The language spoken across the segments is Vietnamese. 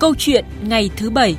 Câu chuyện ngày thứ bảy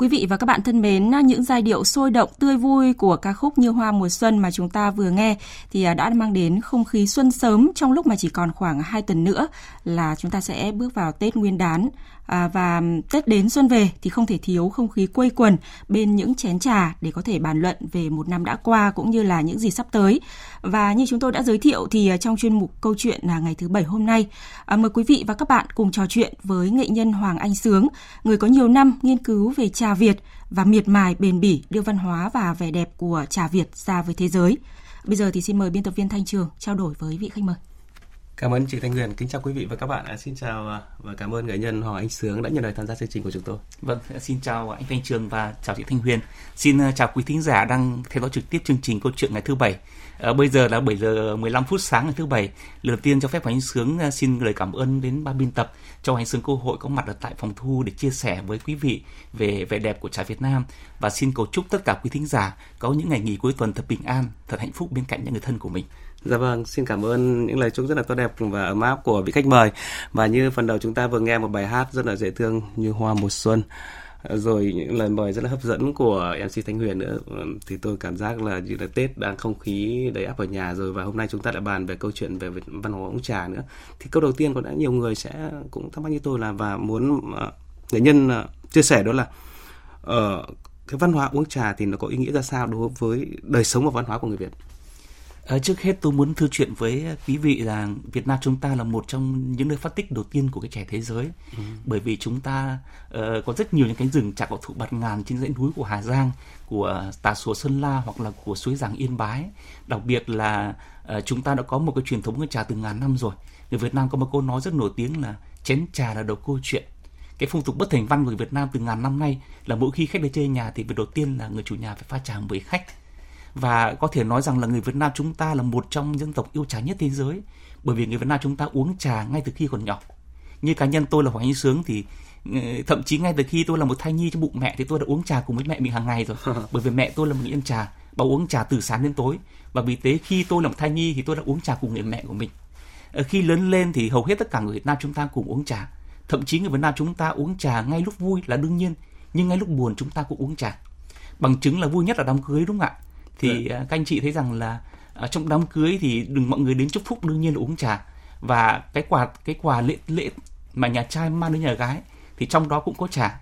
Quý vị và các bạn thân mến, những giai điệu sôi động tươi vui của ca khúc Như Hoa mùa xuân mà chúng ta vừa nghe thì à, đã mang đến không khí xuân sớm trong lúc mà chỉ còn khoảng 2 tuần nữa là chúng ta sẽ bước vào Tết Nguyên đán. À, và Tết đến xuân về thì không thể thiếu không khí quây quần bên những chén trà để có thể bàn luận về một năm đã qua cũng như là những gì sắp tới. Và như chúng tôi đã giới thiệu thì à, trong chuyên mục câu chuyện là ngày thứ bảy hôm nay, à, mời quý vị và các bạn cùng trò chuyện với nghệ nhân Hoàng Anh Sướng, người có nhiều năm nghiên cứu về trà Việt và miệt mài bền bỉ đưa văn hóa và vẻ đẹp của trà Việt ra với thế giới. Bây giờ thì xin mời biên tập viên Thanh Trường trao đổi với vị khách mời. Cảm ơn chị Thanh Huyền. Kính chào quý vị và các bạn. À, xin chào à, và cảm ơn nghệ nhân Hoàng Anh Sướng đã nhận lời tham gia chương trình của chúng tôi. Vâng, xin chào anh Thanh Trường và chào chị Thanh Huyền. Xin à, chào quý thính giả đang theo dõi trực tiếp chương trình câu chuyện ngày thứ bảy. À, bây giờ là 7 giờ 15 phút sáng ngày thứ bảy. Lần đầu tiên cho phép Hoàng Anh Sướng ờ, xin lời cảm ơn đến ba biên tập cho Hoàng Anh Sướng cơ hội có mặt ở tại phòng thu để chia sẻ với quý vị về vẻ đẹp của trái Việt Nam và xin cầu chúc tất cả quý thính giả có những ngày nghỉ cuối tuần thật bình an, thật hạnh phúc bên cạnh những người thân của mình. Dạ vâng, xin cảm ơn những lời chúc rất là tốt đẹp và ấm áp của vị khách mời. Và như phần đầu chúng ta vừa nghe một bài hát rất là dễ thương như Hoa mùa xuân rồi những lời mời rất là hấp dẫn của MC Thanh Huyền nữa. Thì tôi cảm giác là như là Tết đang không khí đầy áp ở nhà rồi và hôm nay chúng ta đã bàn về câu chuyện về văn hóa uống trà nữa. Thì câu đầu tiên có lẽ nhiều người sẽ cũng thắc mắc như tôi là và muốn uh, nghệ nhân ờ, chia sẻ đó là uh, cái văn hóa uống trà thì nó có ý nghĩa ra sao đối với đời sống và văn hóa của người Việt? À, trước hết tôi muốn thư chuyện với quý vị là Việt Nam chúng ta là một trong những nơi phát tích đầu tiên của cái trẻ thế giới. Ừ. bởi vì chúng ta uh, có rất nhiều những cánh rừng trà cổ thụ bạt ngàn trên dãy núi của Hà Giang của Tà Xùa Sơn La hoặc là của suối Giàng Yên Bái. Đặc biệt là uh, chúng ta đã có một cái truyền thống cái trà từ ngàn năm rồi. Người Việt Nam có một câu nói rất nổi tiếng là chén trà là đầu câu chuyện cái phong tục bất thành văn của Việt Nam từ ngàn năm nay là mỗi khi khách đến chơi nhà thì việc đầu tiên là người chủ nhà phải pha trà với khách và có thể nói rằng là người Việt Nam chúng ta là một trong dân tộc yêu trà nhất thế giới. Bởi vì người Việt Nam chúng ta uống trà ngay từ khi còn nhỏ. Như cá nhân tôi là Hoàng Anh Sướng thì ờ, thậm chí ngay từ khi tôi là một thai nhi trong bụng mẹ thì tôi đã uống trà cùng với mẹ mình hàng ngày rồi. Bởi vì mẹ tôi là một người ăn trà bà uống trà từ sáng đến tối. Và vì thế khi tôi là một thai nhi thì tôi đã uống trà cùng người mẹ của mình. Ờ, khi lớn lên thì hầu hết tất cả người Việt Nam chúng ta cùng uống trà. Thậm chí người Việt Nam chúng ta uống trà ngay lúc vui là đương nhiên nhưng ngay lúc buồn chúng ta cũng uống trà. Bằng chứng là vui nhất là đám cưới đúng không ạ thì dạ. các anh chị thấy rằng là ở trong đám cưới thì đừng mọi người đến chúc phúc đương nhiên là uống trà. Và cái quà cái quà lễ lễ mà nhà trai mang đến nhà gái thì trong đó cũng có trà.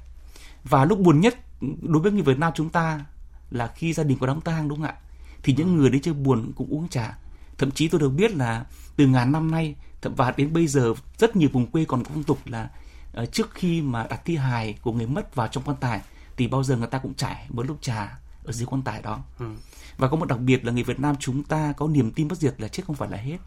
Và lúc buồn nhất đối với người Việt Nam chúng ta là khi gia đình có đám tang đúng không ạ? Thì những người đến chơi buồn cũng uống trà. Thậm chí tôi được biết là từ ngàn năm nay thậm và đến bây giờ rất nhiều vùng quê còn có phong tục là uh, trước khi mà đặt thi hài của người mất vào trong quan tài thì bao giờ người ta cũng trải một lúc trà ở dưới quan tài đó. Ừ. và có một đặc biệt là người Việt Nam chúng ta có niềm tin bất diệt là chết không phải là hết.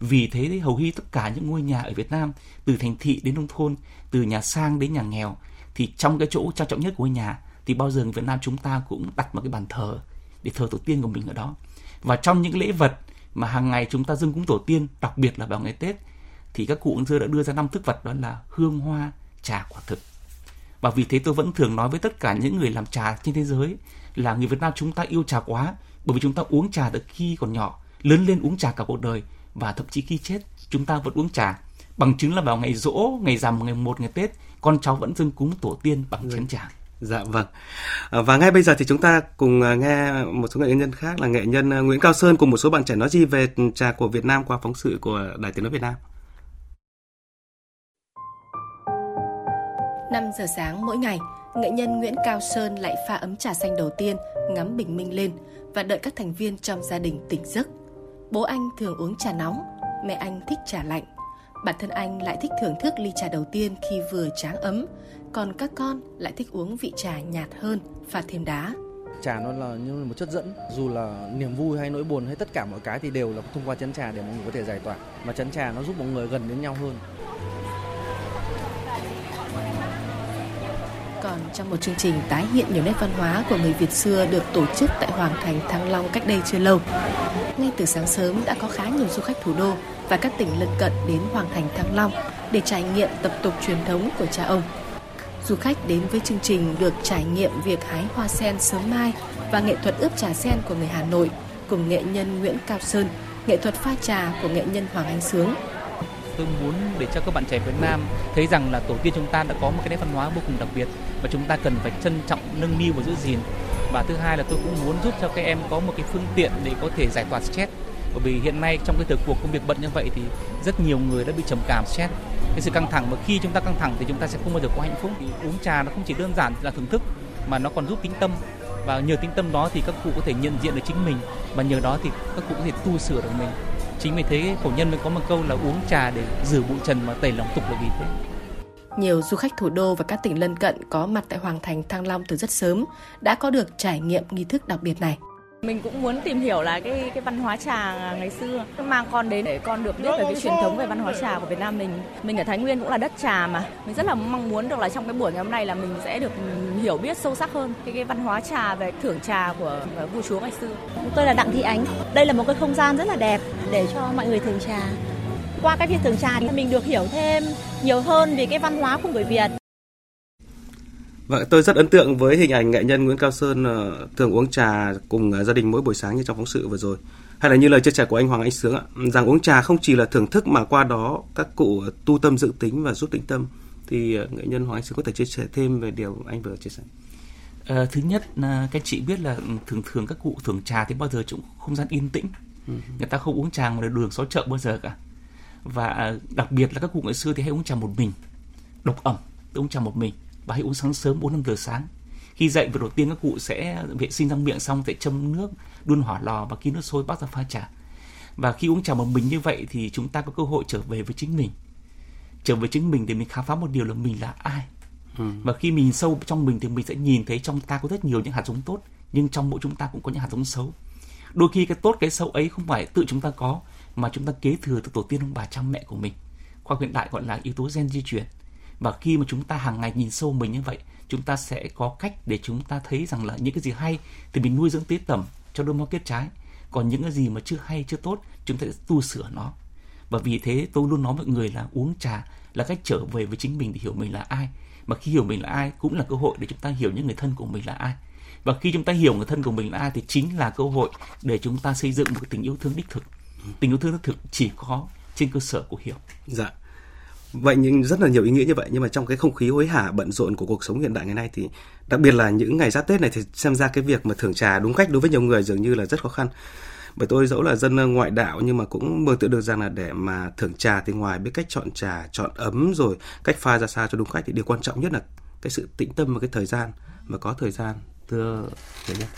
Vì thế hầu như tất cả những ngôi nhà ở Việt Nam từ thành thị đến nông thôn từ nhà sang đến nhà nghèo thì trong cái chỗ trang trọng nhất của ngôi nhà thì bao giờ người Việt Nam chúng ta cũng đặt một cái bàn thờ để thờ tổ tiên của mình ở đó. Và trong những lễ vật mà hàng ngày chúng ta dâng cúng tổ tiên đặc biệt là vào ngày Tết thì các cụ xưa đã đưa ra năm thức vật đó là hương hoa trà quả thực. Và vì thế tôi vẫn thường nói với tất cả những người làm trà trên thế giới là người Việt Nam chúng ta yêu trà quá bởi vì chúng ta uống trà từ khi còn nhỏ lớn lên uống trà cả cuộc đời và thậm chí khi chết chúng ta vẫn uống trà bằng chứng là vào ngày rỗ ngày rằm ngày một ngày tết con cháu vẫn dâng cúng tổ tiên bằng chén trà Dạ vâng. À, và ngay bây giờ thì chúng ta cùng à, nghe một số nghệ nhân khác là nghệ nhân à, Nguyễn Cao Sơn cùng một số bạn trẻ nói gì về trà của Việt Nam qua phóng sự của Đài Tiếng nói Việt Nam. 5 giờ sáng mỗi ngày, nghệ nhân Nguyễn Cao Sơn lại pha ấm trà xanh đầu tiên, ngắm bình minh lên và đợi các thành viên trong gia đình tỉnh giấc. Bố anh thường uống trà nóng, mẹ anh thích trà lạnh. Bản thân anh lại thích thưởng thức ly trà đầu tiên khi vừa tráng ấm, còn các con lại thích uống vị trà nhạt hơn, pha thêm đá. Trà nó là như một chất dẫn, dù là niềm vui hay nỗi buồn hay tất cả mọi cái thì đều là thông qua chén trà để mọi người có thể giải tỏa. Mà chén trà nó giúp mọi người gần đến nhau hơn. Còn trong một chương trình tái hiện nhiều nét văn hóa của người Việt xưa được tổ chức tại Hoàng Thành Thăng Long cách đây chưa lâu. Ngay từ sáng sớm đã có khá nhiều du khách thủ đô và các tỉnh lân cận đến Hoàng Thành Thăng Long để trải nghiệm tập tục truyền thống của cha ông. Du khách đến với chương trình được trải nghiệm việc hái hoa sen sớm mai và nghệ thuật ướp trà sen của người Hà Nội cùng nghệ nhân Nguyễn Cao Sơn, nghệ thuật pha trà của nghệ nhân Hoàng Anh Sướng. Tôi muốn để cho các bạn trẻ Việt Nam thấy rằng là tổ tiên chúng ta đã có một cái nét văn hóa vô cùng đặc biệt và chúng ta cần phải trân trọng, nâng niu và giữ gìn. Và thứ hai là tôi cũng muốn giúp cho các em có một cái phương tiện để có thể giải tỏa stress. Bởi vì hiện nay trong cái thời cuộc công việc bận như vậy thì rất nhiều người đã bị trầm cảm stress. Cái sự căng thẳng mà khi chúng ta căng thẳng thì chúng ta sẽ không bao giờ có hạnh phúc. Thì uống trà nó không chỉ đơn giản là thưởng thức mà nó còn giúp tĩnh tâm. Và nhờ tĩnh tâm đó thì các cụ có thể nhận diện được chính mình. Và nhờ đó thì các cụ có thể tu sửa được mình chính vì thế, cổ nhân mới có một câu là uống trà để rửa bụi trần mà tẩy lòng tục là vì thế nhiều du khách thủ đô và các tỉnh lân cận có mặt tại Hoàng Thành Thăng Long từ rất sớm đã có được trải nghiệm nghi thức đặc biệt này. Mình cũng muốn tìm hiểu là cái cái văn hóa trà ngày xưa, mang con đến để con được biết về cái truyền thống về văn hóa trà của Việt Nam mình. Mình ở Thái Nguyên cũng là đất trà mà. Mình rất là mong muốn được là trong cái buổi ngày hôm nay là mình sẽ được hiểu biết sâu sắc hơn cái cái văn hóa trà về thưởng trà của vua chúa ngày xưa. Tôi là Đặng Thị Ánh. Đây là một cái không gian rất là đẹp để cho mọi người thưởng trà. Qua cái việc thưởng trà thì mình được hiểu thêm nhiều hơn về cái văn hóa của người Việt. Vâng, tôi rất ấn tượng với hình ảnh nghệ nhân Nguyễn Cao Sơn ờ, thường uống trà cùng ờ, gia đình mỗi buổi sáng như trong phóng sự vừa rồi. Hay là như lời chia sẻ của anh Hoàng Anh Sướng ạ, rằng uống trà không chỉ là thưởng thức mà qua đó các cụ tu tâm dự tính và giúp tĩnh tâm. Thì ờ, nghệ nhân Hoàng Anh Sướng có thể chia sẻ thêm về điều anh vừa chia sẻ. À, thứ nhất là các chị biết là thường thường các cụ thưởng trà thì bao giờ cũng không gian yên tĩnh. Ừ. Người ta không uống trà ngoài đường xó chợ bao giờ cả. Và đặc biệt là các cụ ngày xưa thì hay uống trà một mình, độc ẩm, uống trà một mình và hãy uống sáng sớm 4 5 giờ sáng. Khi dậy việc đầu tiên các cụ sẽ vệ sinh răng miệng xong sẽ châm nước, đun hỏa lò và khi nước sôi bắt ra pha trà. Và khi uống trà một mình như vậy thì chúng ta có cơ hội trở về với chính mình. Trở về chính mình thì mình khám phá một điều là mình là ai. Ừ. Và khi mình sâu trong mình thì mình sẽ nhìn thấy trong ta có rất nhiều những hạt giống tốt, nhưng trong mỗi chúng ta cũng có những hạt giống xấu. Đôi khi cái tốt cái xấu ấy không phải tự chúng ta có mà chúng ta kế thừa từ tổ tiên ông bà cha mẹ của mình. Khoa hiện đại gọi là yếu tố gen di truyền và khi mà chúng ta hàng ngày nhìn sâu mình như vậy, chúng ta sẽ có cách để chúng ta thấy rằng là những cái gì hay thì mình nuôi dưỡng tế tẩm cho đôi mong kết trái. Còn những cái gì mà chưa hay, chưa tốt, chúng ta sẽ tu sửa nó. Và vì thế tôi luôn nói mọi người là uống trà là cách trở về với chính mình để hiểu mình là ai. Mà khi hiểu mình là ai cũng là cơ hội để chúng ta hiểu những người thân của mình là ai. Và khi chúng ta hiểu người thân của mình là ai thì chính là cơ hội để chúng ta xây dựng một tình yêu thương đích thực. Tình yêu thương đích thực chỉ có trên cơ sở của hiểu. Dạ vậy nhưng rất là nhiều ý nghĩa như vậy nhưng mà trong cái không khí hối hả bận rộn của cuộc sống hiện đại ngày nay thì đặc biệt là những ngày giáp tết này thì xem ra cái việc mà thưởng trà đúng cách đối với nhiều người dường như là rất khó khăn. Bởi tôi dẫu là dân ngoại đạo nhưng mà cũng mơ tưởng được rằng là để mà thưởng trà thì ngoài biết cách chọn trà chọn ấm rồi cách pha ra sao cho đúng cách thì điều quan trọng nhất là cái sự tĩnh tâm và cái thời gian mà có thời gian thưa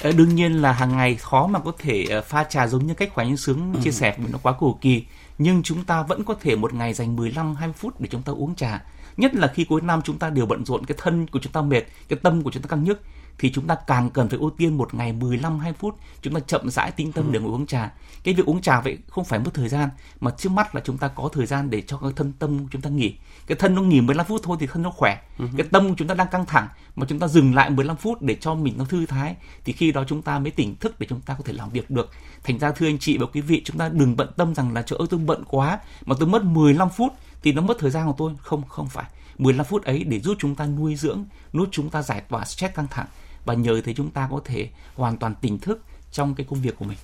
ờ, đương nhiên là hàng ngày khó mà có thể ờ, pha trà giống như cách Khóa Nhân Sướng chia sẻ vì nó quá cầu kỳ nhưng chúng ta vẫn có thể một ngày dành 15 20 phút để chúng ta uống trà. Nhất là khi cuối năm chúng ta đều bận rộn cái thân của chúng ta mệt, cái tâm của chúng ta căng nhức thì chúng ta càng cần phải ưu tiên một ngày 15 20 phút chúng ta chậm rãi tinh tâm để ngồi uống trà. Cái việc uống trà vậy không phải mất thời gian mà trước mắt là chúng ta có thời gian để cho cái thân tâm chúng ta nghỉ. Cái thân nó nghỉ 15 phút thôi thì thân nó khỏe. Cái tâm chúng ta đang căng thẳng mà chúng ta dừng lại 15 phút để cho mình nó thư thái thì khi đó chúng ta mới tỉnh thức để chúng ta có thể làm việc được. Thành ra thưa anh chị và quý vị chúng ta đừng bận tâm rằng là ơi tôi bận quá mà tôi mất 15 phút thì nó mất thời gian của tôi. Không, không phải. 15 phút ấy để giúp chúng ta nuôi dưỡng, giúp chúng ta giải tỏa stress căng thẳng và nhờ thế chúng ta có thể hoàn toàn tỉnh thức trong cái công việc của mình.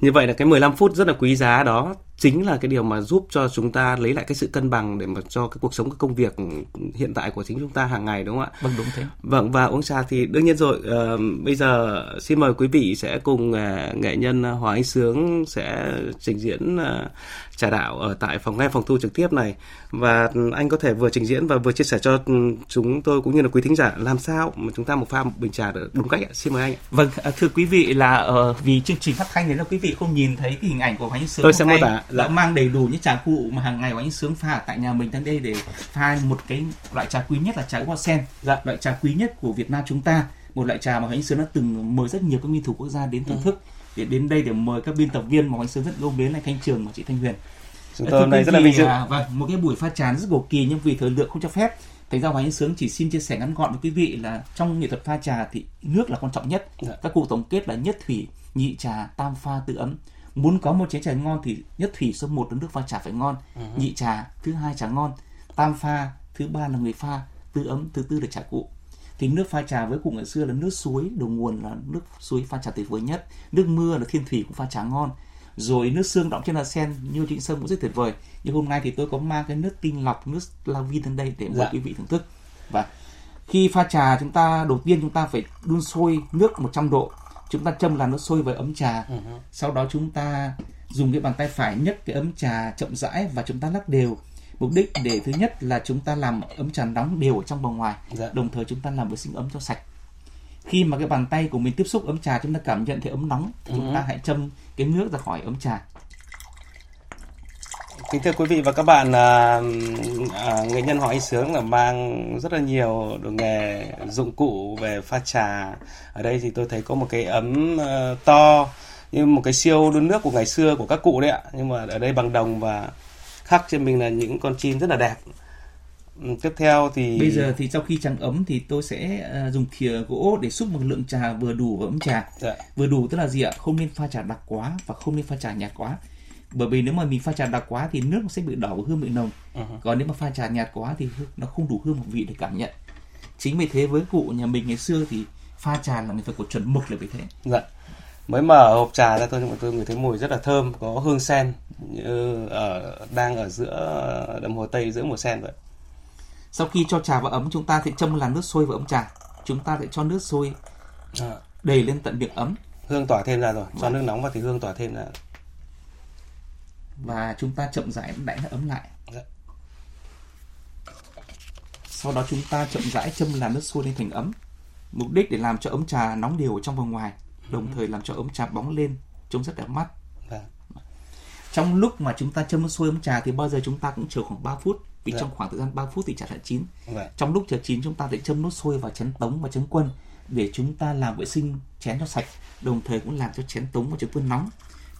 Như vậy là cái 15 phút rất là quý giá đó chính là cái điều mà giúp cho chúng ta lấy lại cái sự cân bằng để mà cho cái cuộc sống cái công việc hiện tại của chính chúng ta hàng ngày đúng không ạ? Vâng đúng thế. Vâng và uống trà thì đương nhiên rồi uh, bây giờ xin mời quý vị sẽ cùng uh, nghệ nhân Hoàng Anh Sướng sẽ trình diễn uh, trà đạo ở tại phòng nghe phòng thu trực tiếp này và anh có thể vừa trình diễn và vừa chia sẻ cho chúng tôi cũng như là quý thính giả làm sao mà chúng ta một pha một bình trà được đúng cách ạ. Xin mời anh. Vâng thưa quý vị là uh, vì chương trình phát thanh đấy là quý vị không nhìn thấy cái hình ảnh của Anh Sướng. Tôi sẽ mô tả đã mang đầy đủ những trà cụ mà hàng ngày của anh sướng pha tại nhà mình đến đây để pha một cái loại trà quý nhất là trà hoa sen dạ. loại trà quý nhất của Việt Nam chúng ta một loại trà mà anh sướng đã từng mời rất nhiều các nguyên thủ quốc gia đến thưởng ừ. thức để đến đây để mời các biên tập viên mà anh sướng rất yêu mến là thanh trường và chị thanh huyền. Chúng tôi hôm nay rất là vinh dự. à, vâng một cái buổi pha trà rất cầu kỳ nhưng vì thời lượng không cho phép thành ra hoàng anh sướng chỉ xin chia sẻ ngắn gọn với quý vị là trong nghệ thuật pha trà thì nước là quan trọng nhất. Dạ. các cụ tổng kết là nhất thủy nhị trà tam pha tự ấm. Muốn có một chén trà ngon thì nhất thủy số 1 là nước pha trà phải ngon. Uh-huh. nhị trà thứ hai trà ngon. Tam pha thứ ba là người pha tư ấm thứ tư là trà cụ thì nước pha trà với cụ ngày xưa là nước suối đầu nguồn là nước suối pha trà tuyệt vời nhất. Nước mưa là thiên thủy cũng pha trà ngon. Rồi nước xương đọng trên là sen như trịnh sơn cũng rất tuyệt vời. Nhưng hôm nay thì tôi có mang cái nước tinh lọc nước la vin đến đây để mời Dạ. quý vị thưởng thức. Và khi pha trà chúng ta đầu tiên chúng ta phải đun sôi nước 100 độ. Chúng ta châm là nước sôi với ấm trà. Ừ. sau đó chúng ta dùng cái bàn tay phải nhấc cái ấm trà chậm rãi và chúng ta lắc đều mục đích để thứ nhất là chúng ta làm ấm trà nóng đều ở trong và ngoài Dạ. đồng thời chúng ta làm vệ sinh ấm cho sạch khi mà cái bàn tay của mình tiếp xúc ấm trà chúng ta cảm nhận thấy ấm nóng thì chúng ta hãy châm cái nước ra khỏi ấm trà Kính thưa quý vị và các bạn, à, à, nghệ nhân họ Anh Sướng là mang rất là nhiều đồ nghề dụng cụ về pha trà. Ở đây thì tôi thấy có một cái ấm ờ, to như một cái siêu đun nước của ngày xưa của các cụ đấy ạ. Nhưng mà ở đây bằng đồng và khắc trên mình là những con chim rất là đẹp. Ừ, Tiếp theo thì bây giờ thì sau khi trắng ấm thì tôi sẽ à, dùng thìa gỗ để xúc một lượng trà vừa đủ vào ấm trà. Dạ. vừa đủ tức là gì ạ? Không nên pha trà đặc quá và không nên pha trà nhạt quá. Bởi vì nếu mà mình pha trà đặc quá thì nước nó sẽ bị đỏ và hương bị nồng. Còn nếu mà pha trà nhạt quá thì nó không đủ hương và vị để cảm nhận. Chính vì thế với cụ nhà mình ngày xưa thì pha trà là người phải có chuẩn mực là vì thế. Dạ. Mới mở hộp trà ra thôi nhưng mà tôi ngửi thấy mùi rất là thơm, có hương sen như ở đang ở giữa đầm hồ Tây giữa mùa sen vậy. sau khi cho trà vào ấm chúng ta sẽ châm làn nước sôi vào ấm trà. Chúng ta sẽ cho nước sôi À, đầy lên tận miệng ấm. Hương tỏa thêm ra rồi, cho nước nóng vào thì hương tỏa thêm ra. và chúng ta chậm rãi đẩy nó ấm lại. Dạ. sau đó chúng ta chậm rãi châm làn nước sôi lên thành ấm. Mục đích để làm cho ấm trà nóng đều ở trong và ngoài đồng thời làm cho ấm trà bóng lên trông rất đẹp mắt Vâng. trong lúc mà chúng ta châm nước sôi ấm trà thì bao giờ chúng ta cũng chờ khoảng 3 phút vì Dạ. trong khoảng thời gian 3 phút thì trà đã chín Vâng. trong lúc chờ chín chúng ta sẽ châm nước sôi vào chén tống và chén quân để chúng ta làm vệ sinh chén cho sạch đồng thời cũng làm cho chén tống và chén quân nóng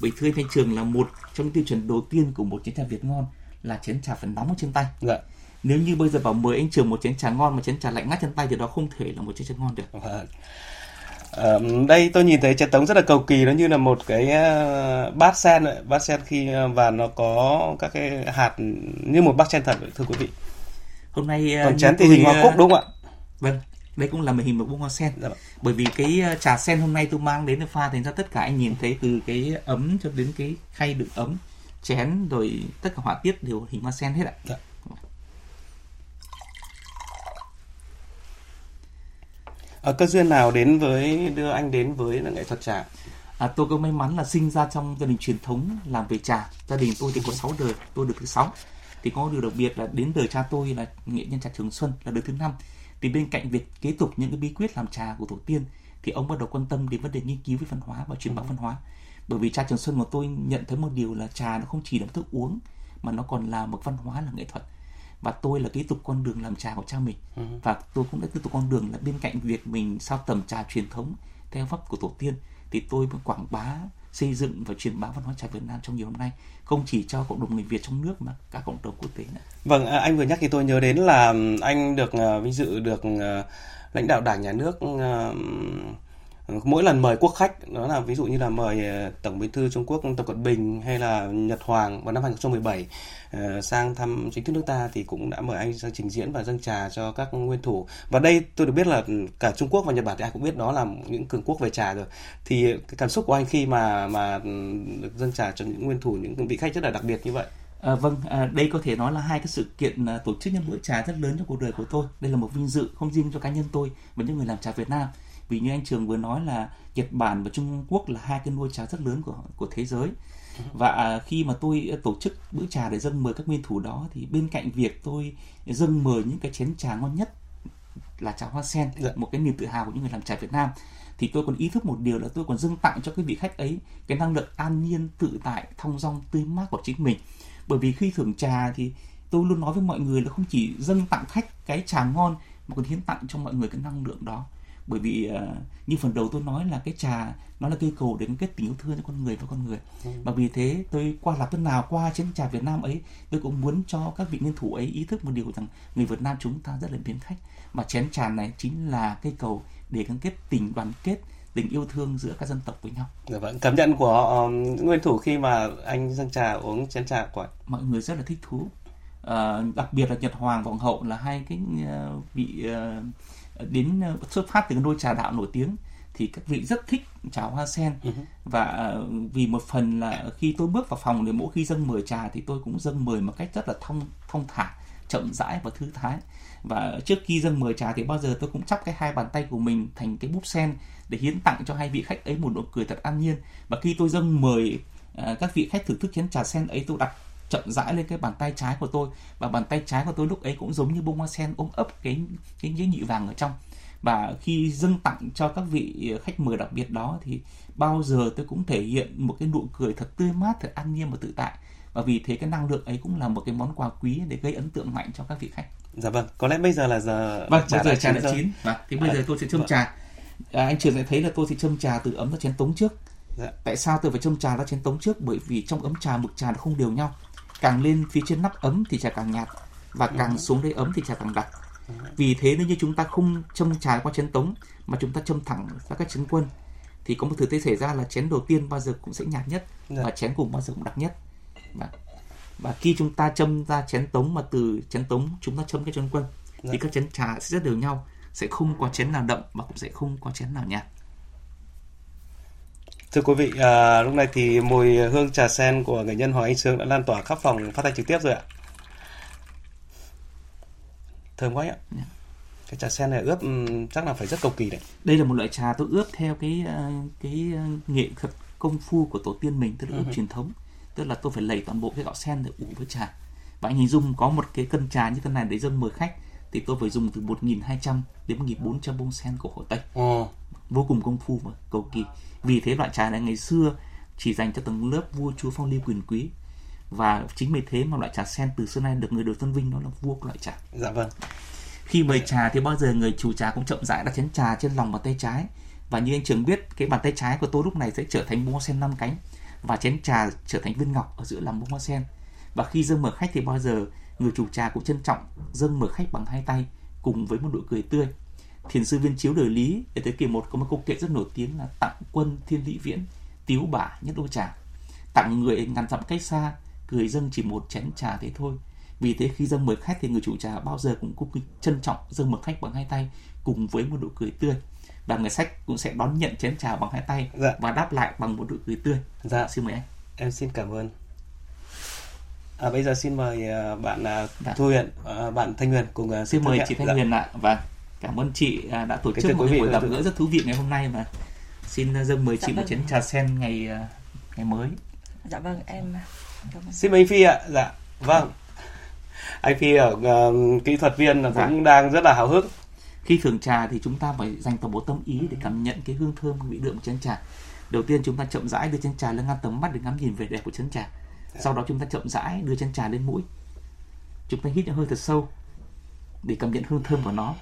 bởi thưa anh Thanh Trường là một trong những tiêu chuẩn đầu tiên của một chén trà Việt ngon là chén trà phải nóng ở trên tay Dạ. nếu như bây giờ bảo mời anh Trường một chén trà ngon mà chén trà lạnh ngắt trên tay thì đó không thể là một chén trà ngon được Vâng. Ờ, đây tôi nhìn thấy chén tống rất là cầu kỳ nó như là một cái ờ, bát sen bát sen khi ờ, và nó có các cái hạt như một bát sen thật thưa quý vị hôm nay ờ, còn chén thì tôi, hình hoa cúc đúng không ạ Vâng, đây cũng là một hình một bông hoa sen. Dạ vâng. Bởi vì cái trà sen hôm nay tôi mang đến để pha thành ra tất cả anh nhìn thấy từ cái ấm cho đến cái khay đựng ấm, chén rồi tất cả họa tiết đều hình hoa sen hết ạ. Dạ. Ờ, cơ duyên nào đến với đưa anh đến với nghệ thuật trà À, tôi có may mắn là sinh ra trong gia đình truyền thống làm về trà. Gia đình tôi thì có 6 đời, tôi được thứ sáu. Thì có điều đặc biệt là đến đời cha tôi là nghệ nhân trà Trường Xuân là đời thứ năm. Thì bên cạnh việc kế tục những cái bí quyết làm trà của tổ tiên thì ông bắt đầu quan tâm đến vấn đề nghiên cứu về văn hóa và truyền bá văn hóa. Bởi vì trà Trường Xuân của tôi nhận thấy một điều là trà nó không chỉ là một thức uống mà nó còn là một văn hóa là nghệ thuật và tôi là kế tục con đường làm trà của cha mình. Và tôi cũng đã tiếp tục con đường là bên cạnh việc mình sao tầm trà truyền thống theo pháp của tổ tiên thì tôi vẫn quảng bá xây dựng và truyền bá văn hóa trà Việt Nam trong nhiều năm nay. Không chỉ cho cộng đồng người Việt trong nước mà cả cộng đồng quốc tế nữa. Vâng, à, anh vừa nhắc thì tôi nhớ đến là ừm, anh được à, vinh dự được à, lãnh đạo Đảng nhà nước à, mỗi lần mời quốc khách đó là ví dụ như là mời ờ, Tổng Bí thư Trung Quốc Tập Cận Bình hay là Nhật Hoàng vào năm 2017 ờ, sang thăm chính thức nước ta thì cũng đã mời anh sang trình diễn và dâng trà cho các nguyên thủ. Và đây tôi được biết là cả Trung Quốc và Nhật Bản thì ai cũng biết đó là những cường quốc về trà rồi. Thì cái cảm xúc của anh khi mà mà được dâng trà cho những nguyên thủ những vị khách rất là đặc biệt như vậy. À, vâng, à, đây có thể nói là hai cái sự kiện à, tổ chức những bữa trà rất lớn trong cuộc đời của tôi. Đây là một vinh dự không riêng cho cá nhân tôi mà những người làm trà Việt Nam. Vì như anh Trường vừa nói là Nhật Bản và Trung Quốc là hai cái nuôi trà rất lớn của của thế giới. Và à, khi mà tôi tổ chức bữa trà để dâng mời các nguyên thủ đó thì bên cạnh việc tôi dâng mời những cái chén trà ngon nhất là trà hoa sen, Dạ. một cái niềm tự hào của những người làm trà Việt Nam thì tôi còn ý thức một điều là tôi còn dâng tặng cho cái vị khách ấy cái năng lượng an nhiên tự tại thong dong tươi mát của chính mình bởi vì khi thưởng trà thì tôi luôn nói với mọi người là không chỉ dâng tặng khách cái trà ngon mà còn hiến tặng cho mọi người cái năng lượng đó bởi vì ờ, như phần đầu tôi nói là cái trà nó là cây cầu để kết tình yêu thương giữa con người với con người. Và vì thế tôi qua làm thế nào qua chén trà Việt Nam ấy tôi cũng muốn cho các vị nguyên thủ ấy ý thức một điều rằng người Việt Nam chúng ta rất là mến khách. Mà chén trà này chính là cây cầu để gắn kết tình đoàn kết tình yêu thương giữa các dân tộc với nhau. Dạ vâng, cảm nhận của um, nguyên thủ khi mà anh dâng trà uống chén trà của anh. mọi người rất là thích thú. Đặc biệt là Nhật Hoàng và Hoàng hậu là hai cái vị đến xuất phát từ cái nôi trà đạo nổi tiếng thì các vị rất thích trà hoa sen. Uh-huh. và vì một phần là khi tôi bước vào phòng thì mỗi khi dâng mời trà thì tôi cũng dâng mời một cách rất là thông thông thả chậm rãi và thư thái. Và trước khi dâng mời trà thì bao giờ tôi cũng chắp cái hai bàn tay của mình thành cái búp sen để hiến tặng cho hai vị khách ấy một nụ cười thật an nhiên. Và khi tôi dâng mời uh, các vị khách thưởng thức chén trà sen ấy tôi đặt chậm rãi lên cái bàn tay trái của tôi. Và bàn tay trái của tôi lúc ấy cũng giống như bông hoa sen ôm ấp cái cái giấy nhị vàng ở trong. Và khi dâng tặng cho các vị khách mời đặc biệt đó thì bao giờ tôi cũng thể hiện một cái nụ cười thật tươi mát thật an nhiên và tự tại. Và vì thế cái năng lượng ấy cũng là một cái món quà quý để gây ấn tượng mạnh cho các vị khách. Dạ vâng có lẽ bây giờ là giờ vâng bây giờ trà đã chín. Và thì bây giờ tôi sẽ châm vâng. trà. À, anh trường sẽ thấy là tôi sẽ châm trà từ ấm ra chén tống trước. Dạ. tại sao tôi phải châm trà ra chén tống trước? Bởi vì trong ấm trà mực trà nó không đều nhau càng lên phía trên nắp ấm thì trà càng nhạt và càng ừ. xuống đây ấm thì trà càng đặc ừ. vì thế nếu như chúng ta không châm trà qua chén tống mà chúng ta châm thẳng ra các chén quân thì có một thực tế xảy ra là chén đầu tiên bao giờ cũng sẽ nhạt nhất dạ. và chén cùng bao giờ cũng đặc nhất và, và khi chúng ta châm ra chén tống mà từ chén tống chúng ta châm cái chén quân dạ. thì các chén trà sẽ rất đều nhau sẽ không có chén nào đậm và cũng sẽ không có chén nào nhạt Thưa quý vị, à, lúc này thì mùi hương trà sen của nghệ nhân Hoàng Anh Sương đã lan tỏa khắp phòng phát thanh trực tiếp rồi ạ. Thơm quá ạ. Dạ. Cái trà sen này ướp chắc là phải rất cầu kỳ đấy. Đây là một loại trà tôi ướp theo cái à, cái à, nghệ thuật công phu của tổ tiên mình, tức là ướp uh-huh. truyền thống. Tức là tôi phải lầy toàn bộ cái gạo sen để ủ với trà. Và anh hình dung có một cái cân trà như thế này để dâng mời khách thì tôi phải dùng từ 1.200 đến 1.400 bông sen của Hồ Tây. Oh. Vô cùng công phu và cầu kỳ vì thế loại trà này ngày xưa chỉ dành cho tầng lớp vua chúa phong lưu quyền quý và chính vì thế mà loại trà sen từ xưa nay được người đời tôn vinh đó là vua của loại trà. Dạ vâng. Khi mời trà thì bao giờ người chủ trà cũng chậm rãi đặt chén trà trên lòng bàn tay trái và như anh Trường biết cái bàn tay trái của tôi lúc này sẽ trở thành bông hoa sen năm cánh và chén trà trở thành viên ngọc ở giữa lòng bông hoa sen và khi dâng mở khách thì bao giờ người chủ trà cũng trân trọng dâng mở khách bằng hai tay cùng với một nụ cười tươi. Thiền sư viên chiếu đời lý ở thế kỷ một có một câu kệ rất nổi tiếng là tặng quân thiên lý viễn tiếu bả nhất đô trà. Tặng người ngàn dặm cách xa cười dâng chỉ một chén trà thế thôi. Vì thế khi dâng mời khách thì người chủ trà bao giờ cũng cung trân trọng dâng mời khách bằng hai tay cùng với một nụ cười tươi. Và người sách cũng sẽ đón nhận chén trà bằng hai tay dạ. và đáp lại bằng một nụ cười tươi. Dạ. Xin mời anh. Em xin cảm ơn à, bây giờ xin mời uh, bạn uh, dạ. thu huyền uh, bạn thanh huyền cùng uh, xin mời chị thanh dạ. huyền ạ và cảm ơn chị à, đã tổ chức một buổi gặp gỡ rất thú vị ngày hôm nay và xin à, dâng mời dạ chị vâng. một chén trà sen ngày à, ngày mới dạ vâng em xin mời anh phi ạ dạ vâng anh phi ở uh, kỹ thuật viên là dạ. cũng đang rất là hào hứng khi thưởng trà thì chúng ta phải dành toàn bộ tâm ý để cảm nhận cái hương thơm vị đượm chén trà đầu tiên chúng ta chậm rãi đưa chén trà lên ngăn tầm mắt để ngắm nhìn vẻ đẹp của chén trà sau đó chúng ta chậm rãi đưa chén trà lên mũi. Chúng ta hít những hơi thật sâu để cảm nhận hương thơm của nó.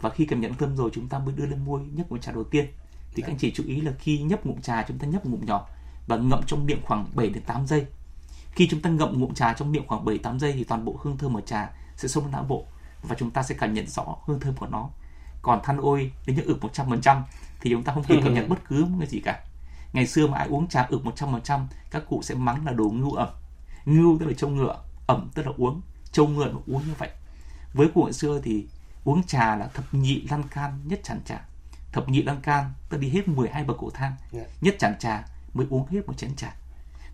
Và khi cảm nhận thơm rồi, chúng ta mới đưa lên môi nhấp ngụm trà đầu tiên. Thì các anh chị chú ý là khi nhấp ngụm trà, chúng ta nhấp ngụm nhỏ và ngậm trong miệng khoảng 7 đến 8 giây. Khi chúng ta ngậm ngụm trà trong miệng khoảng 7 8 giây thì toàn bộ hương thơm ở trà sẽ xông lên não bộ và chúng ta sẽ cảm nhận rõ hương thơm của nó. Còn than ôi đến như ực 100% thì chúng ta không thể cảm nhận bất cứ cái gì cả ngày xưa mà ai uống trà ực 100% các cụ sẽ mắng là đồ ngưu ẩm. Ngưu tức là trâu ngựa ẩm tức là uống. Trâu ngựa mà uống như vậy. Với cụ ngày xưa thì uống trà là thập nhị lăn can nhất chản trà. Thập nhị lăn can ta đi hết 12 bậc cổ thang. Yeah. Dạ. nhất chản trà mới uống hết một chén trà.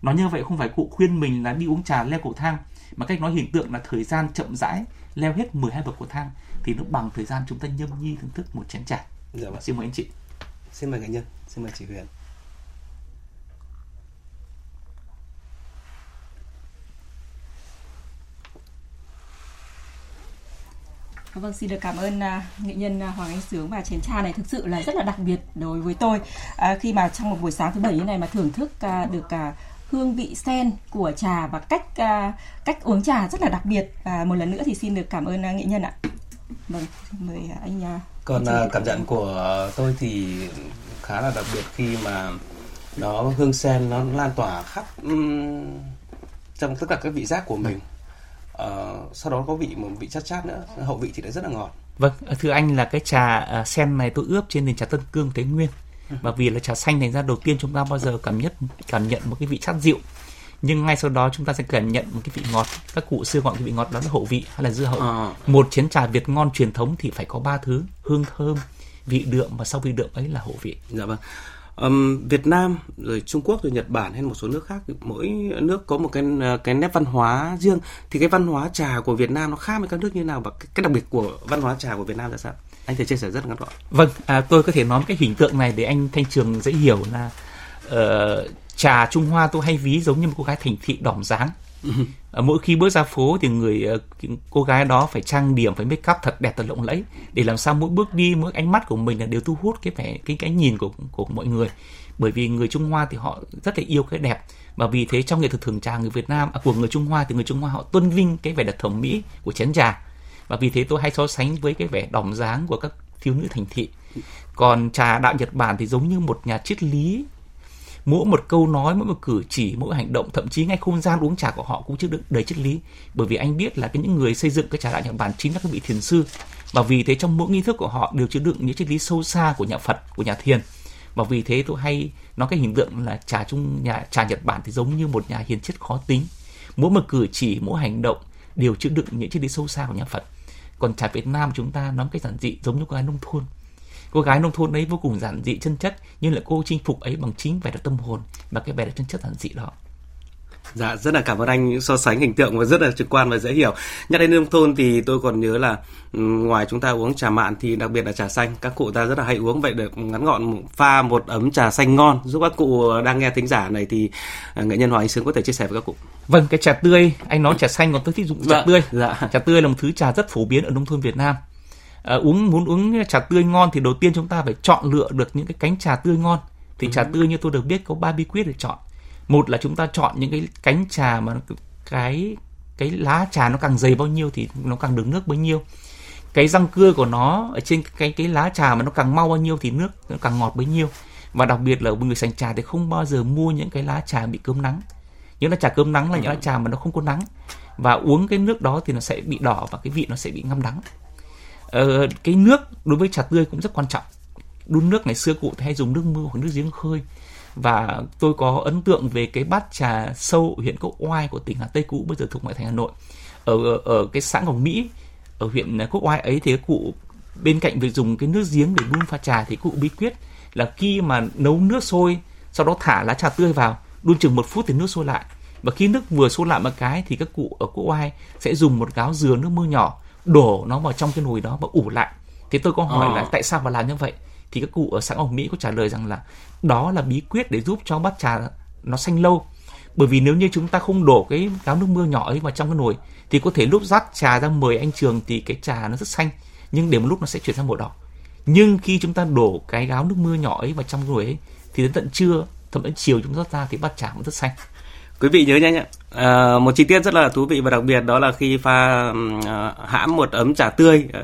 Nói như vậy không phải cụ khuyên mình là đi uống trà leo cổ thang mà cách nói hình tượng là thời gian chậm rãi leo hết 12 bậc cổ thang thì nó bằng thời gian chúng ta nhâm nhi thưởng thức một chén trà. Dạ vâng. xin mời anh chị. Xin mời nghệ nhân. Xin mời chị Huyền Vâng, xin được cảm ơn uh, nghệ nhân uh, Hoàng Anh Sướng và chén trà này thực sự là rất là đặc biệt đối với tôi uh, khi mà trong một buổi sáng thứ bảy như này mà thưởng thức uh, được uh, hương vị sen của trà và cách uh, cách uống trà rất là đặc biệt và một lần nữa thì xin được cảm ơn uh, nghệ nhân ạ. Vâng, mời uh, anh. Uh, Còn anh cảm nhận của tôi thì khá là đặc biệt khi mà nó hương sen nó lan tỏa khắp um, trong tất cả các vị giác của mình uh, sau đó có vị một vị chát chát nữa. Hậu vị thì lại rất là ngọt. Vâng thưa anh là cái trà uh, sen này tôi ướp trên nền trà tân cương thế nguyên. Ừ. và vì là trà xanh thành ra đầu tiên chúng ta bao giờ cảm nhận cảm nhận một cái vị chát dịu nhưng ngay sau đó chúng ta sẽ cảm nhận một cái vị ngọt. Các cụ xưa gọi cái vị ngọt đó là hậu vị hay là dưa hậu À. một chén trà việt ngon truyền thống thì phải có ba thứ. Hương thơm vị đượm và sau vị đượm ấy là hậu vị. Dạ vâng um, Việt Nam rồi Trung Quốc rồi Nhật Bản hay một số nước khác mỗi nước có một cái ờ, cái nét văn hóa riêng thì cái văn hóa trà của Việt Nam nó khác với các nước như nào và cái, cái đặc biệt của văn hóa trà của Việt Nam là sao? Anh thể chia sẻ rất ngắn gọn. Vâng, à, tôi có thể nói một cái hình tượng này để anh Thanh Trường dễ hiểu là uh, trà Trung Hoa tôi hay ví giống như một cô gái thành thị đỏm dáng. Ờ, mỗi khi bước ra phố thì người ờ, cô gái đó phải trang điểm phải make up thật đẹp thật lộng lẫy để làm sao mỗi bước đi mỗi ánh mắt của mình là đều thu hút cái vẻ cái cái nhìn của của mọi người. Bởi vì người Trung Hoa thì họ rất là yêu cái đẹp. Và vì thế trong nghệ thuật thường trà người Việt Nam à, của người Trung Hoa thì người Trung Hoa họ tôn vinh cái vẻ đẹp thẩm mỹ của chén trà. Và vì thế tôi hay so sánh với cái vẻ đỏm dáng của các thiếu nữ thành thị. Còn trà đạo Nhật Bản thì giống như một nhà triết lý mỗi một câu nói, mỗi một cử chỉ, mỗi hành động, thậm chí ngay không gian uống trà của họ cũng chứa đựng đầy triết lý. Bởi vì anh biết là cái những người xây dựng cái trà đạo Nhật Bản chính là các vị thiền sư. Và vì thế trong mỗi nghi thức của họ đều chứa đựng những triết lý sâu xa của nhà Phật, của nhà thiền. Và vì thế tôi hay nói cái hình tượng là trà trung nhà, trà Nhật Bản thì giống như một nhà hiền triết khó tính. Mỗi một cử chỉ, mỗi hành động đều chứa đựng những triết lý sâu xa của nhà Phật. Còn trà Việt Nam chúng ta nói cái giản dị, giống như cái nông thôn cô gái nông thôn ấy vô cùng giản dị chân chất nhưng lại cô chinh phục ấy bằng chính vẻ đẹp tâm hồn và cái vẻ đẹp chân chất giản dị đó Dạ, rất là cảm ơn anh những so sánh hình tượng và rất là trực quan và dễ hiểu. Nhắc đến nông thôn thì tôi còn nhớ là ừm, ngoài chúng ta uống trà mạn thì đặc biệt là trà xanh, các cụ ta rất là hay uống vậy được ngắn gọn pha một ấm trà xanh ngon giúp các cụ đang nghe thính giả này thì à, nghệ nhân Hoàng Anh Sướng có thể chia sẻ với các cụ. vâng cái trà tươi anh nói trà xanh còn tôi thích dùng trà Dạ, tươi dạ. trà tươi là một thứ trà rất phổ biến ở nông thôn Việt Nam à, uống muốn uống trà tươi ngon thì đầu tiên chúng ta phải chọn lựa được những cái cánh trà tươi ngon. Thì trà tươi như tôi được biết có ba bí quyết để chọn. Một là chúng ta chọn những cái cánh trà mà cái cái lá trà nó càng dày bao nhiêu thì nó càng được nước bấy nhiêu. Cái răng cưa của nó ở trên cái cái lá trà mà nó càng mau bao nhiêu thì nước nó càng ngọt bấy nhiêu. Và đặc biệt là người sành trà thì không bao giờ mua những cái lá trà bị cơm nắng. Những lá trà cơm nắng là những lá trà mà nó không có nắng. Và uống cái nước đó thì nó sẽ bị đỏ và cái vị nó sẽ bị ngâm đắng ờ, cái nước đối với trà tươi cũng rất quan trọng. Đun nước ngày xưa cụ thì hay dùng nước mưa hoặc nước giếng khơi. Và tôi có ấn tượng về cái bát trà sâu ở huyện Quốc Oai của tỉnh Hà Tây cũ bây giờ thuộc ngoại thành Hà Nội. Ở ở cái xã Ngọc Mỹ ở huyện Quốc Oai ấy thì cụ bên cạnh việc dùng cái nước giếng để đun pha trà thì cụ bí quyết là khi mà nấu nước sôi sau đó thả lá trà tươi vào đun chừng một phút thì nước sôi lại. Và khi nước vừa sôi lại một cái thì các cụ ở Quốc Oai sẽ dùng một gáo dừa nước mưa nhỏ đổ nó vào trong cái nồi đó và ủ lại. Thế tôi có hỏi Ờ. là tại sao mà làm như vậy? Thì các cụ ở xã Ngọc Mỹ có trả lời rằng là đó là bí quyết để giúp cho bát trà nó xanh lâu. Bởi vì nếu như chúng ta không đổ cái gáo nước mưa nhỏ ấy vào trong cái nồi thì có thể lúc dắt trà ra mời anh trường thì cái trà nó rất xanh nhưng để một lúc nó sẽ chuyển sang màu đỏ. Nhưng khi chúng ta đổ cái gáo nước mưa nhỏ ấy vào trong nồi ấy thì đến tận trưa thậm đến chiều chúng ta rót ra thì bát trà cũng rất xanh Quý vị nhớ nhé, à, một chi tiết rất là thú vị và đặc biệt đó là khi pha à, hãm một ấm trà tươi à,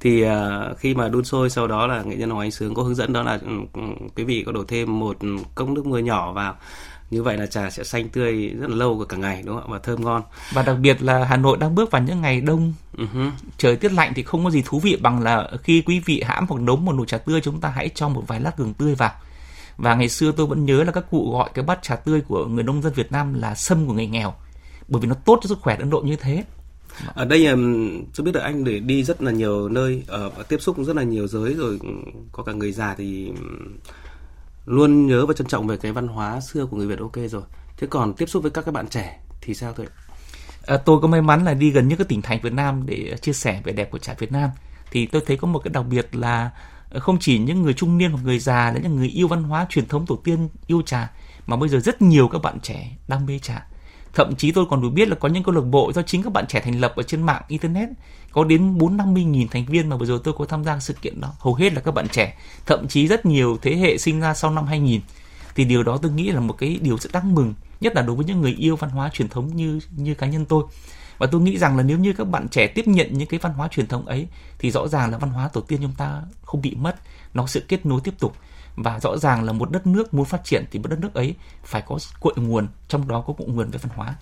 thì à, khi mà đun sôi sau đó là nghệ nhân Hoàng Anh Sướng có hướng dẫn đó là quý vị có đổ thêm một cốc nước mưa nhỏ vào. Như vậy là trà sẽ xanh tươi rất là lâu cả ngày đúng không ạ? Và thơm ngon. và đặc biệt là Hà Nội đang bước vào những ngày đông. Hứ. trời tiết lạnh thì không có gì thú vị bằng là khi quý vị hãm hoặc nấu một nồi trà tươi chúng ta hãy cho một vài lát gừng tươi vào và ngày xưa tôi vẫn nhớ là các cụ gọi cái bát trà tươi của người nông dân Việt Nam là sâm của người nghèo bởi vì nó tốt cho sức khỏe Ấn Độ như thế Ở đây tôi biết được anh để đi rất là nhiều nơi ở và tiếp xúc rất là nhiều giới rồi có cả người già thì luôn nhớ và trân trọng về cái văn hóa xưa của người Việt ok rồi. Thế còn tiếp xúc với các các bạn trẻ thì sao thôi? À, tôi có may mắn là đi gần những cái tỉnh thành Việt Nam để chia sẻ vẻ đẹp của trà Việt Nam thì tôi thấy có một cái đặc biệt là ờ, không chỉ những người trung niên hoặc người già là những người yêu văn hóa truyền thống tổ tiên yêu trà, mà bây giờ rất nhiều các bạn trẻ đam mê trà. Thậm chí tôi còn được biết là có những câu lạc bộ do chính các bạn trẻ thành lập ở trên mạng internet, có đến bốn năm mươi nghìn thành viên mà vừa rồi tôi có tham gia sự kiện đó. Hầu hết là các bạn trẻ, thậm chí rất nhiều thế hệ sinh ra sau năm 2000 thì điều đó tôi nghĩ là một cái điều rất đáng mừng, nhất là đối với những người yêu văn hóa truyền thống như như cá nhân tôi và tôi nghĩ rằng là nếu như các bạn trẻ tiếp nhận những cái văn hóa truyền thống ấy, thì rõ ràng là văn hóa tổ tiên chúng ta không bị mất, nó sự kết nối tiếp tục. Và rõ ràng là một đất nước muốn phát triển thì một đất nước ấy phải có cội nguồn, trong đó có cội nguồn về văn hóa.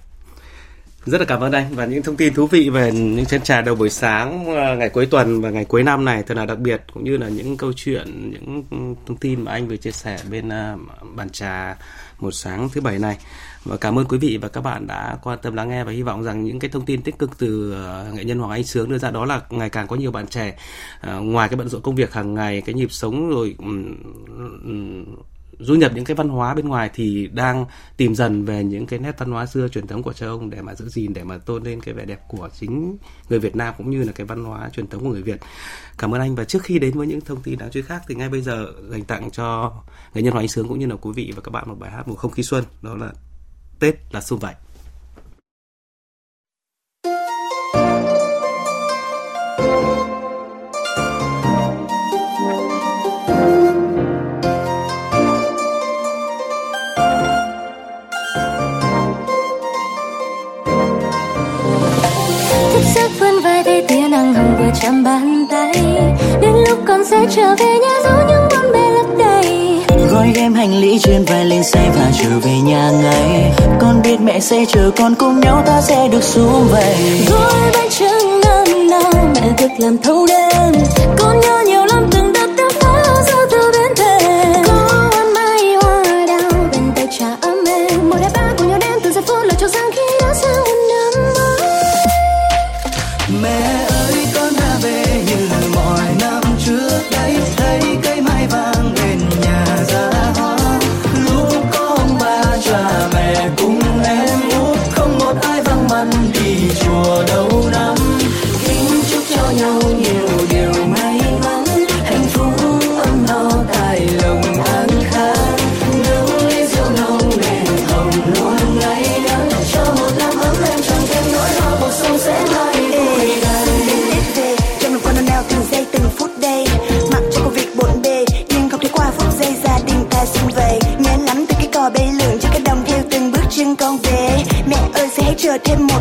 Rất là cảm ơn anh và những thông tin thú vị về những chén trà đầu buổi sáng ờ, ngày cuối tuần và ngày cuối năm này thật là đặc biệt cũng như là những câu chuyện, những thông tin mà anh vừa chia sẻ bên ờ, bàn trà một sáng thứ bảy này. Và cảm ơn quý vị và các bạn đã quan tâm lắng nghe và hy vọng rằng những cái thông tin tích cực từ ờ, nghệ nhân Hoàng Anh Sướng đưa ra đó là ngày càng có nhiều bạn trẻ ngoài cái bận rộn công việc hàng ngày, cái nhịp sống rồi du nhập những cái văn hóa bên ngoài thì đang tìm dần về những cái nét văn hóa xưa truyền thống của cha ông để mà giữ gìn, để mà tôn lên cái vẻ đẹp của chính người Việt Nam cũng như là cái văn hóa truyền thống của người Việt. Cảm ơn anh và trước khi đến với những thông tin đáng chú ý khác thì ngay bây giờ dành tặng cho nghệ nhân Hoàng Anh Sướng cũng như là quý vị và các bạn một bài hát một không khí xuân đó là Tết là xuân vậy. Chạm bàn tay. Đến lúc con sẽ trở về nhà dấu những bộn bề lấp đầy. Gói ghém hành lý trên vai lên xe và trở về nhà ngay. Con biết mẹ sẽ chờ con cùng nhau ta sẽ được xuống về gói bánh trưng năm nào mẹ thức làm thâu đêm. Con nhớ nhiều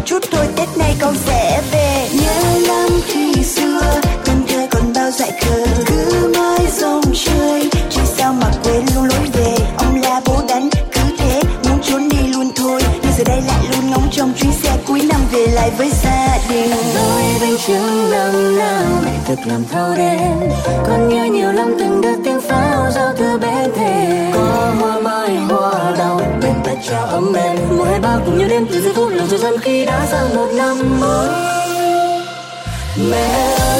chút thôi Tết này con sẽ về. Nhớ lắm khi xưa Thân thơ còn bao dại khờ. Cứ mãi rong chơi Chỉ sao mà quên luôn lối về. Ông la bố đánh cứ thế Muốn trốn đi luôn thôi. Nhưng giờ đây lại luôn ngóng trong chuyến xe cuối năm về lại với gia đình. Đôi bánh trưng năm nào mẹ thực làm thâu đêm. Con nhớ nhiều lắm từng đợt tiếng pháo giao thừa bên thềm tay trà ấm em Một hai ba cùng nhau đến từ giây phút lòng rồi dần khi đã sang một năm mới. Mẹ ơi.